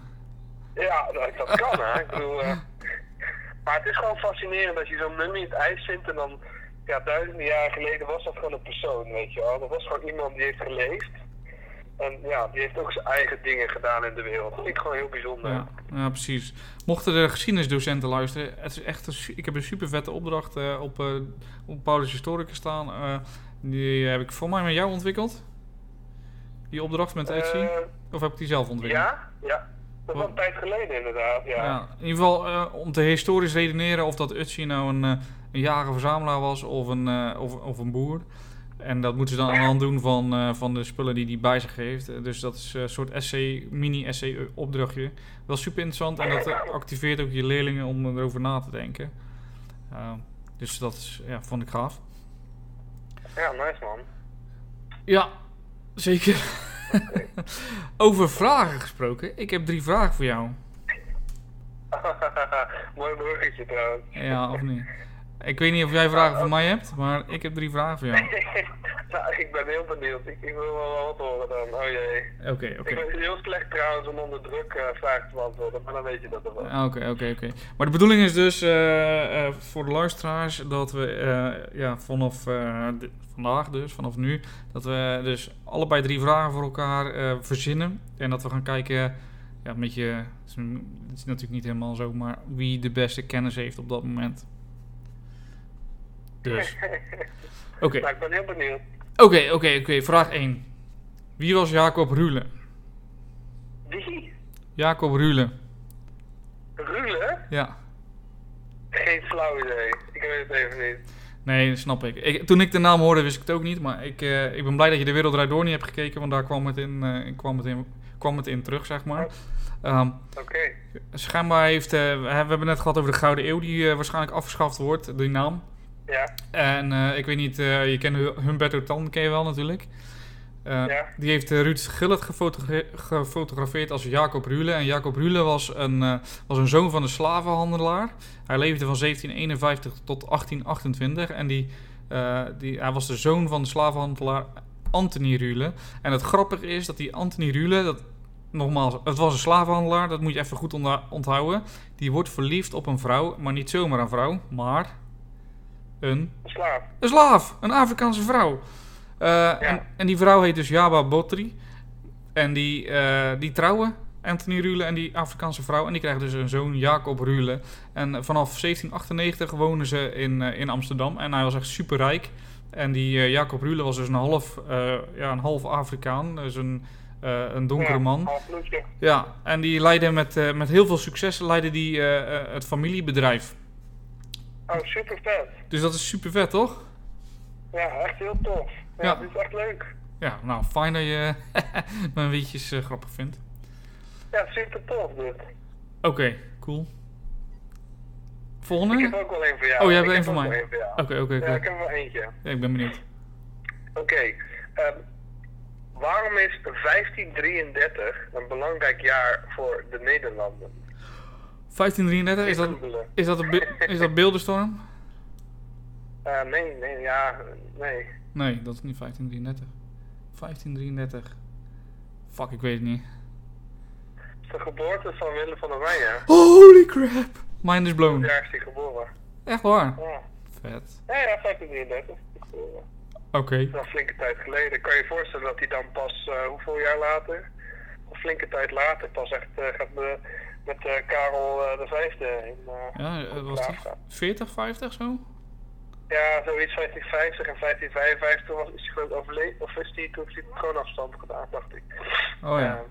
C: Ja, dat, dat kan, hè. Ik bedoel, eh, Maar het is gewoon fascinerend als je zo'n mummie in het ijs vindt en dan, ja, duizenden jaren geleden was dat gewoon een persoon, weet je wel. Dat was gewoon iemand die heeft geleefd. En ja, die heeft ook zijn eigen dingen gedaan in de wereld. Dat vind ik gewoon heel bijzonder.
B: Ja, ja, precies. Mochten de geschiedenisdocenten luisteren, het is echt een, ik heb een super vette opdracht eh, op, eh op Paulus Historicus staan. Die heb ik voor mij met jou ontwikkeld. Die opdracht met Etsy. Of heb ik die zelf ontwikkeld?
C: ja, ja. Dat al een tijd geleden inderdaad, ja.
B: Ja, in ieder geval eh, om te historisch redeneren of dat Utsy nou een, eh, een jager-verzamelaar was of een, eh, of, of een boer. En dat moeten ze dan aan de hand doen van, van de spullen die hij bij zich heeft. Dus dat is een soort essay, mini-essay opdrachtje. Wel super interessant en dat activeert ook je leerlingen om erover na te denken. Dus dat is, ja, vond ik gaaf.
C: Ja, nice man.
B: Ja, zeker. Over vragen gesproken. Ik heb drie vragen voor jou.
C: Mooi bruggetje trouwens.
B: Ja, of niet? Ik weet niet of jij vragen voor mij hebt, maar ik heb drie vragen voor jou.
C: nou, ik ben heel benieuwd. Ik, ik wil wel wat horen dan. Oh jee.
B: Oké, oké.
C: Ik ben heel slecht trouwens om onder druk eh, vragen te beantwoorden, maar dan weet je dat er wel.
B: Ah, Oké, oké, oké. Maar de bedoeling is dus eh, eh, voor de luisteraars dat we ja, vanaf vandaag dus, vanaf nu, dat we dus allebei drie vragen voor elkaar verzinnen. En dat we gaan kijken, ja, een beetje, het is natuurlijk niet helemaal zo, maar wie de beste kennis heeft op dat moment. Dus, oké.
C: Ik ben heel benieuwd.
B: Oké, oké, oké. Vraag 1. Wie was Jacob Rule?
C: Wie?
B: Jacob Rule.
C: Rule?
B: Ja.
C: Geen flauw idee. Ik weet het even niet.
B: Nee, dat snap ik. ik. Toen ik de naam hoorde, wist ik het ook niet. Maar ik, eh, ik ben blij dat je de Wereld Draait Door niet hebt gekeken. Want daar kwam het in, eh, kwam het in, kwam het in terug, zeg maar. Ehm,
C: Oké.
B: schijnbaar heeft... eh, we hebben het net gehad over de Gouden Eeuw... die waarschijnlijk afgeschaft wordt, die naam.
C: Ja.
B: En eh, ik weet niet... eh, je kent Hu- Humberto Tan, ken je wel natuurlijk. Eh,
C: Ja.
B: Die heeft Ruud Gillet gefotogra- gefotografeerd als Jacob Rule. En Jacob Rule was een, was een zoon van een slavenhandelaar. Hij leefde van 1751 tot 1828. En die, die, hij was de zoon van de slavenhandelaar Anthony Rule. En het grappige is dat die Anthony Rule... Dat, nogmaals, het was een slavenhandelaar. Dat moet je even goed onthouden. Die wordt verliefd op een vrouw. Maar niet zomaar een vrouw. Maar een
C: Slaap.
B: een slaaf, een Afrikaanse vrouw. Eh, en, en die vrouw heet dus Yaba Botri. En die, eh, die trouwen, Anthony Rule en die Afrikaanse vrouw. En die krijgen dus een zoon, Jacob Rule. En vanaf 1798 wonen ze in, eh, in Amsterdam. En hij was echt superrijk. En die Jacob Rule was dus een half, ja, een half Afrikaan. Dus een, eh, een donkere man. Ja, en die leidde met, met heel veel succes leidde die, het familiebedrijf.
C: Oh, super vet.
B: Dus dat is super vet, toch?
C: Ja, echt heel tof. Ja,
B: Ja.
C: dit is echt leuk.
B: Ja, nou, fijn dat je mijn weetjes eh, grappig vindt.
C: Ja, super tof dit.
B: Oké, cool.
C: Ik
B: Volgende?
C: heb ook wel één voor jou.
B: Oh, jij hebt
C: Ik
B: één voor mij. Oké, oké, oké.
C: ik heb er wel eentje.
B: Ja, ik ben benieuwd.
C: Oké. ehm, waarom is 1533 een belangrijk jaar voor de Nederlanden?
B: 1533, is dat,
C: Googelen.
B: is dat, een be- is dat beeldenstorm?
C: Eh, nee, nee, ja, nee.
B: Nee, dat is niet 1533. 1533. Fuck, ik weet het niet.
C: Het is de geboorte van Willem van Oranje.
B: Holy crap! Mind is blown.
C: jaar is die geboren?
B: Echt waar?
C: Ja,
B: Vet.
C: ja, ja 1533.
B: Oké.
C: Dat is een flinke tijd geleden. Kan je je voorstellen dat hij dan pas, eh, hoeveel jaar later? Een flinke tijd later pas echt eh, gaat be- met eh, Karel eh, de Vijfde in eh,
B: Ja, was die
C: Graafschap.
B: 40, 50 zo?
C: Ja, zoiets 1550 en 1555 toen was, is hij geloof ik overleden. Of is hij, toen heeft hij gewoon afstand gedaan, dacht ik.
B: Oh ja.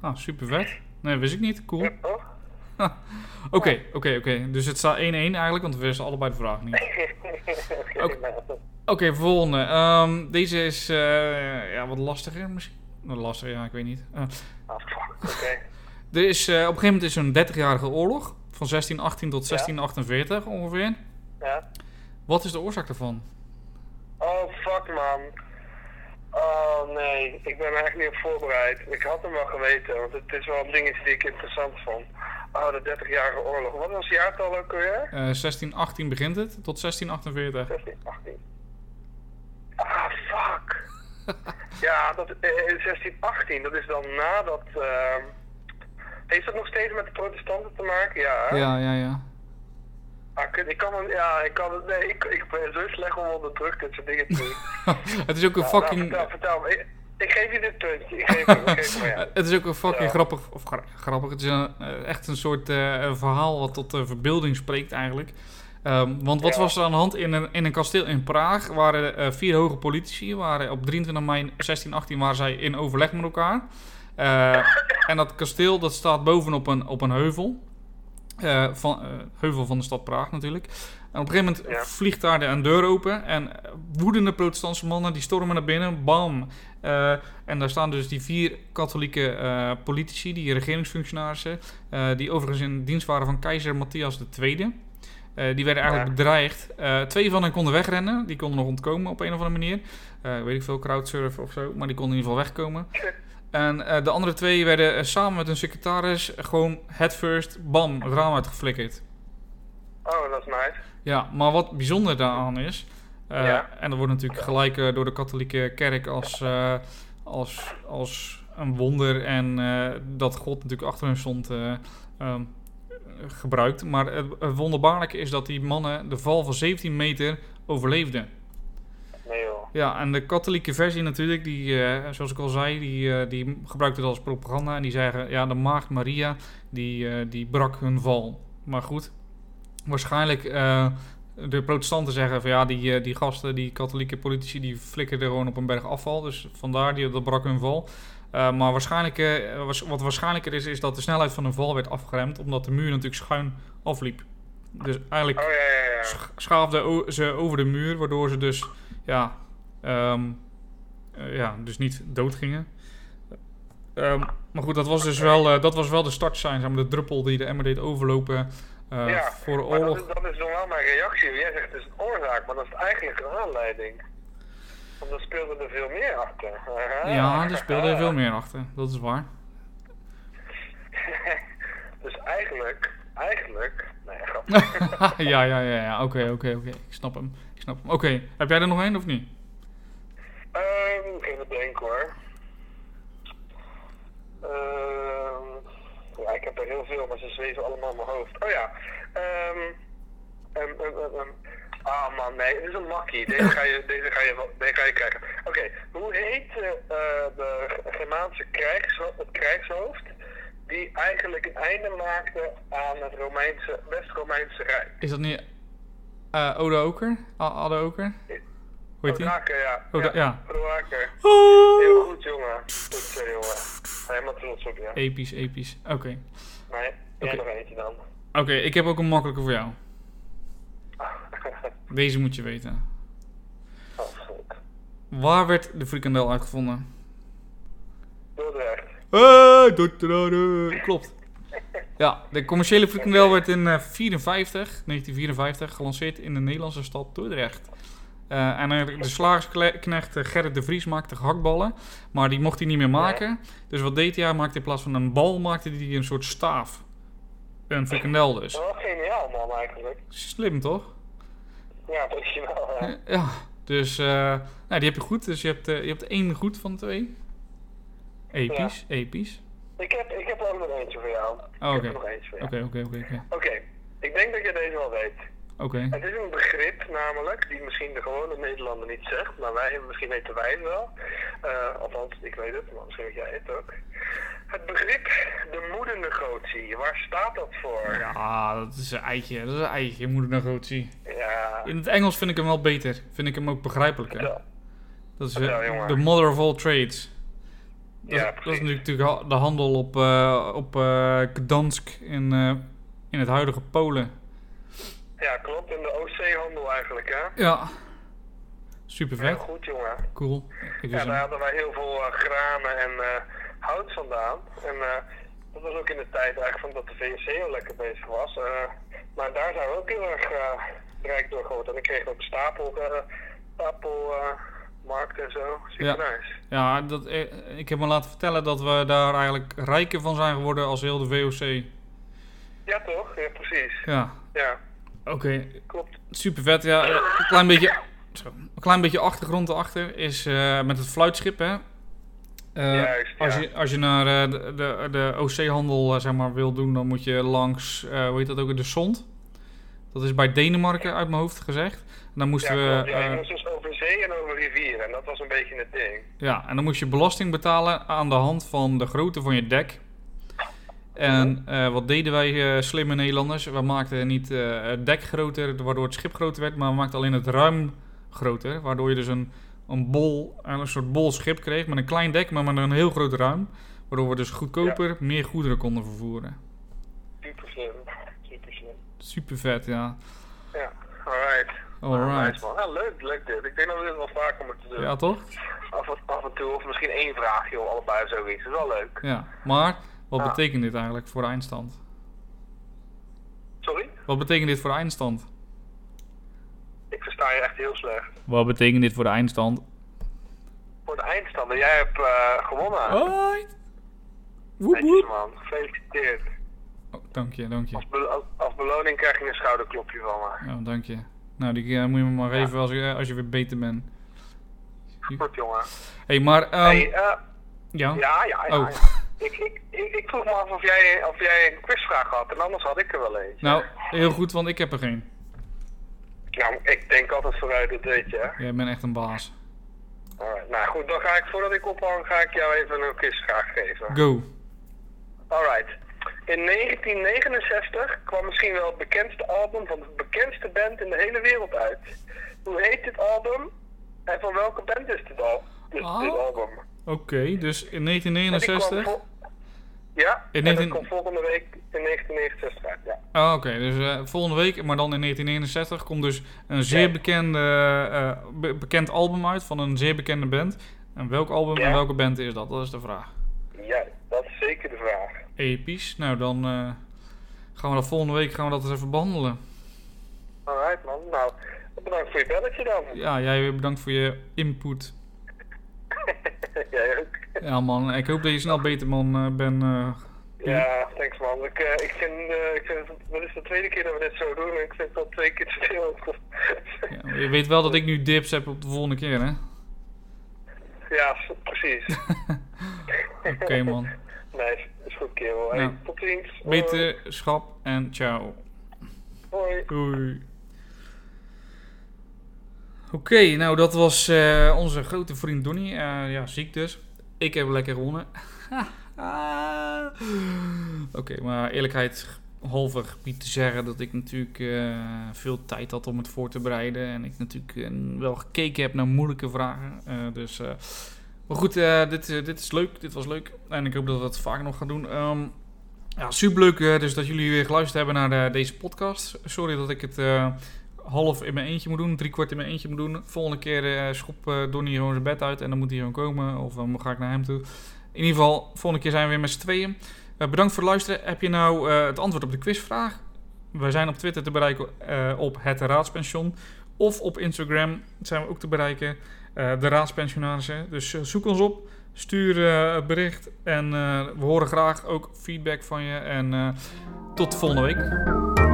B: Ah, super vet. Nee, wist ik niet. Cool.
C: Ja, toch?
B: Oké, oké, oké. Dus het staat 1-1 eigenlijk, want we wisten allebei de vraag niet.
C: Oké,
B: volgende. Ehm, deze is eh, ja, wat lastiger misschien. Lastiger, ja, ik weet niet.
C: Fuck, oké.
B: Er is, eh, op een gegeven moment is er een 30-jarige oorlog. Van 1618 tot
C: Ja.
B: 1648 ongeveer.
C: Ja.
B: Wat is de oorzaak daarvan?
C: Oh, fuck man. Oh nee, ik ben er echt niet op voorbereid. Ik had hem wel geweten, want het is wel een dingetje die ik interessant vond. Oh, de 30-jarige oorlog. Wat was het jaartal ook alweer?
B: Eh 1618 begint het tot 1648.
C: 16, 18. Ah, fuck. ja, dat, eh, eh, 16, 18, dat is dan nadat... ehm heeft dat nog steeds met de protestanten te maken? Ja. hè?
B: Ja, ja, ja.
C: kut, ik kan hem, ja, ik kan het, nee, ik, ik ben zo slecht om onder druk dit soort dingen te doen.
B: het is ook een
C: Nou, nou,
B: fucking...
C: vertel, vertel me. Ik, ik geef je dit puntje, ik geef hem, ik geef hem, ja.
B: Het is ook een fucking
C: Ja.
B: grappig, of gra- grappig, het is een, eh, echt een soort eh, een verhaal wat tot de verbeelding spreekt eigenlijk. Ehm, want wat
C: Ja.
B: was er aan de hand in een, in een kasteel in Praag? waren eh, vier hoge politici, waren op 23 mei 1618 waren zij in overleg met elkaar. Eh, en dat kasteel dat staat bovenop een, op een heuvel. Eh, van, eh, heuvel van de stad Praag natuurlijk. En op een gegeven moment
C: Ja.
B: vliegt daar de een deur open. En woedende protestantse mannen die stormen naar binnen. Bam! En daar staan dus die vier katholieke politici, die regeringsfunctionarissen. die overigens in dienst waren van keizer Matthias II. Die werden eigenlijk
C: Ja.
B: bedreigd. Twee van hen konden wegrennen. Die konden nog ontkomen op een of andere manier. Weet ik veel, crowdsurfen of zo. Maar die konden in ieder geval wegkomen. En eh, de andere twee werden eh, samen met hun secretaris gewoon head first, bam, het raam uitgeflikkerd.
C: Oh, dat is nice.
B: Ja, maar wat bijzonder daaraan is, eh,
C: Ja.
B: en dat wordt natuurlijk gelijk door de katholieke kerk als, als, als een wonder en dat God natuurlijk achter hen stond eh, ehm, gebruikt. Maar het, het wonderbaarlijke is dat die mannen de val van 17 meter overleefden.
C: Nee joh.
B: Ja, en de katholieke versie natuurlijk, die, eh, zoals ik al zei, die, eh, die gebruikte het als propaganda. En die zeggen, ja, de maagd Maria, die, eh, die brak hun val. Maar goed, waarschijnlijk, de protestanten zeggen van ja, die, die gasten, die katholieke politici, die flikkerden gewoon op een berg afval. Dus vandaar, die, dat brak hun val. Maar waarschijnlijk, was- wat waarschijnlijker is, is dat de snelheid van hun val werd afgeremd, omdat de muur natuurlijk schuin afliep. Dus eigenlijk
C: Oh ja, ja, ja.
B: sch- schaafden ze over de muur, waardoor ze dus, ja, ehm, eh, ja, dus niet doodgingen. Ehm, maar goed, dat was dus wel, eh, dat was wel de zeg maar, de druppel die de emmer deed overlopen eh,
C: ja,
B: voor de
C: maar dat
B: oorlog.
C: is, dat is dan wel mijn reactie. Jij zegt het is een oorzaak, maar dat is eigenlijk een aanleiding. Want dan speelde er veel meer achter.
B: Ja, er speelde veel meer achter, dat is waar.
C: dus eigenlijk, eigenlijk, nee, grapje.
B: ja, ja, ja, ja, oké, oké, oké, ik snap hem, ik snap hem. Oké, heb jij er nog één of niet?
C: Even denken hoor. Ehm, ja, ik heb er heel veel, maar ze zweven allemaal in mijn hoofd. Oh ja. Ehm. Ah man, nee, het is een makkie. Deze ga je, deze ga je, deze ga je krijgen. Oké, hoe heet eh, de Germaanse krijgsho het krijgshoofd die eigenlijk een einde maakte aan het Romeinse, West-Romeinse Rijk?
B: Is dat niet eh Oda Oker? Adde Oker? Hoe heet die?
C: Ja.
B: Oda- ja. Oh.
C: Heel goed, jongen. Goed zo, jongen. Helemaal trots op je.
B: Episch, episch. Oké.
C: Nee, jij
B: Oké.
C: nog eentje dan.
B: Oké, ik heb ook een makkelijke voor jou. Deze moet je weten.
C: Oh, fuck.
B: Waar werd de frikandel uitgevonden?
C: Dordrecht.
B: Hey, Dordrecht. Klopt. Ja, de commerciële frikandel werd in eh, 54, 1954 gelanceerd in de Nederlandse stad Dordrecht. Eh, en de slagersknecht eh, Gerrit de Vries maakte gehaktballen, maar die mocht hij niet meer maken. Dus wat deed hij? Hij maakte in plaats van een bal, maakte hij een soort staaf. Een frikandel dus.
C: Wel geniaal, man, eigenlijk.
B: Slim toch?
C: Ja, origineel, ja.
B: Ja, dus eh, nou, die heb je goed. Dus je hebt, eh, je hebt één goed van twee. Episch, episch.
C: Ik heb, ik heb ook nog eentje voor jou.
B: Oh,
C: Ik
B: oké.
C: heb er nog eentje voor jou.
B: Oké, oké, oké, oké.
C: Oké, ik denk dat je deze wel weet.
B: Oké.
C: Het is een begrip namelijk, die misschien de gewone Nederlander niet zegt, maar wij, misschien weten wij het wel. Eh, althans, ik weet het, maar misschien weet jij het ook. Het begrip de moedernegotie, waar staat dat voor?
B: Ja, dat is een eitje. Dat is een eitje, moedernegotie.
C: Ja,
B: In het Engels vind ik hem wel beter. Vind ik hem ook begrijpelijker.
C: vertel.
B: Dat is
C: Vertel,
B: eh, de mother of all trades. Dat,
C: Ja,
B: dat is natuurlijk de handel op, eh, op eh, Gdansk in, eh, in het huidige Polen.
C: Ja, klopt. In de OC-handel eigenlijk, hè?
B: Ja. Super
C: Heel
B: vet.
C: goed, jongen.
B: Cool. Ik
C: Ja, daar hadden wij heel veel granen en hout vandaan. En dat was ook in de tijd eigenlijk van dat de VOC heel lekker bezig was. Maar daar zijn we ook heel erg rijk door geworden. En ik kreeg ook een stapel, uh, stapel markt en zo. Super
B: Ja.
C: nice.
B: Ja, dat, eh, ik heb me laten vertellen dat we daar eigenlijk rijker van zijn geworden als heel de VOC.
C: Ja, toch? Ja, precies.
B: Ja,
C: Ja,
B: oké.
C: klopt.
B: Super vet. Ja, eh, een klein beetje, zo, een klein beetje achtergrond erachter is eh, met het fluitschip, hè.
C: Juist,
B: als,
C: ja.
B: je, als je naar de, de, de OC-handel zeg maar, wil doen, dan moet je langs, hoe heet dat ook, de Zond. Dat is bij Denemarken uit mijn hoofd gezegd. En dan moesten
C: Ja,
B: we...
C: ja, dus over zee en over rivieren. En dat was een beetje het ding.
B: Ja, en dan moest je belasting betalen aan de hand van de grootte van je dek. En eh, wat deden wij eh, slimme Nederlanders? We maakten niet eh, het dek groter, waardoor het schip groter werd, maar we maakten alleen het ruim groter. Waardoor je dus een, een bol, een soort bol schip kreeg met een klein dek, maar met een heel groot ruim. Waardoor we dus goedkoper meer goederen konden vervoeren.
C: Super slim. Super slim.
B: Super vet, ja.
C: Ja, alright.
B: Alright.
C: Man. Ja, leuk, leuk dit. Ik denk dat we dit wel vaker moeten doen.
B: Ja, toch?
C: Af, en, af en toe, of misschien één vraag, joh, allebei zoiets. Dat is wel leuk.
B: Ja. Maar, wat
C: Ja.
B: betekent dit eigenlijk voor de eindstand?
C: Sorry?
B: Wat betekent dit voor de eindstand?
C: Ik versta je echt heel slecht.
B: Wat betekent dit voor de eindstand?
C: Voor de eindstander, jij hebt eh, gewonnen.
B: Hoi! Woep woep.
C: man, gefeliciteerd.
B: Oh, dank je, dank je.
C: Als, be- als, als beloning krijg je een schouderklopje van me.
B: Ja, dank je. Nou, die eh, moet je me maar
C: Ja.
B: geven als, je- als je weer beter bent.
C: Goed jongen.
B: hey, maar... ehm,
C: hey, eh,
B: ja?
C: ja, ja, ja.
B: Oh.
C: ja. Ik, ik, ik, ik vroeg me af of jij, of jij een quizvraag had, en anders had ik er wel eens.
B: Nou, heel goed, want ik heb er geen.
C: Nou, ik denk altijd vooruit, dat weet je. hè.
B: Jij bent echt een baas.
C: Alright, nou goed, dan ga ik, voordat ik ophang, ga ik jou even een quizvraag geven.
B: Go.
C: Alright. In 1969 kwam misschien wel het bekendste album van de bekendste band in de hele wereld uit. Hoe heet dit album? En van welke band is dit, al, dit,
B: Oh.
C: dit album?
B: Oké, dus in
C: En die kwam
B: 1969...
C: vol- Ja,
B: In
C: en
B: 19
C: dat komt volgende week in 1969 uit, ja.
B: Ah, Oké, dus eh, volgende week, maar dan in 1969, komt dus een zeer
C: Ja.
B: bekende, eh, be- bekend album uit van een zeer bekende band. En welk album en welke band is dat? Dat is de vraag.
C: Ja, dat is zeker de vraag.
B: Episch. Nou, dan eh, gaan we dat volgende week gaan we dat eens even behandelen.
C: Alright man, nou, bedankt voor je belletje dan.
B: Ja, jij weer bedankt voor je input.
C: Jij ook.
B: Ja man, ik hoop dat je snel beter man eh, bent. eh.
C: Ja, thanks man. Ik, ik vind, ik vind het, is de tweede keer dat we dit zo doen en ik vind het al twee keer te veel.
B: Ja, je weet wel dat ik nu dips heb op de volgende keer, hè?
C: ja, precies.
B: Oké man.
C: Nice, goed kerel. Hey,
B: Nou,
C: tot ziens.
B: En ciao.
C: Hoi.
B: Doei. Oké, nou dat was eh, onze grote vriend Donny. Eh, ja, ziek dus. Ik heb lekker gewonnen. Oké, maar eerlijkheid halve gebied te zeggen dat ik natuurlijk eh, veel tijd had om het voor te bereiden. En ik natuurlijk wel gekeken heb naar moeilijke vragen. Dus, maar goed, eh, dit, eh, dit is leuk. Dit was leuk. En ik hoop dat we het vaker nog gaan doen. Ehm, ja, superleuk eh, dus dat jullie weer geluisterd hebben naar deze podcast. Sorry dat ik het half in mijn eentje moet doen, drie kwart in mijn eentje moet doen. Volgende keer schop eh Donnie gewoon zijn bed uit en dan moet hij gewoon komen. Of dan ga ik naar hem toe. In ieder geval, volgende keer zijn we weer met z'n tweeën. Bedankt voor het luisteren. Heb je nou het antwoord op de quizvraag? We zijn op Twitter te bereiken op het Raadspension. Of op Instagram zijn we ook te bereiken. Eh, de Raadspensionarissen. Dus eh, zoek ons op. Stuur eh, het bericht. En eh, we horen graag ook feedback van je. En eh, tot volgende week.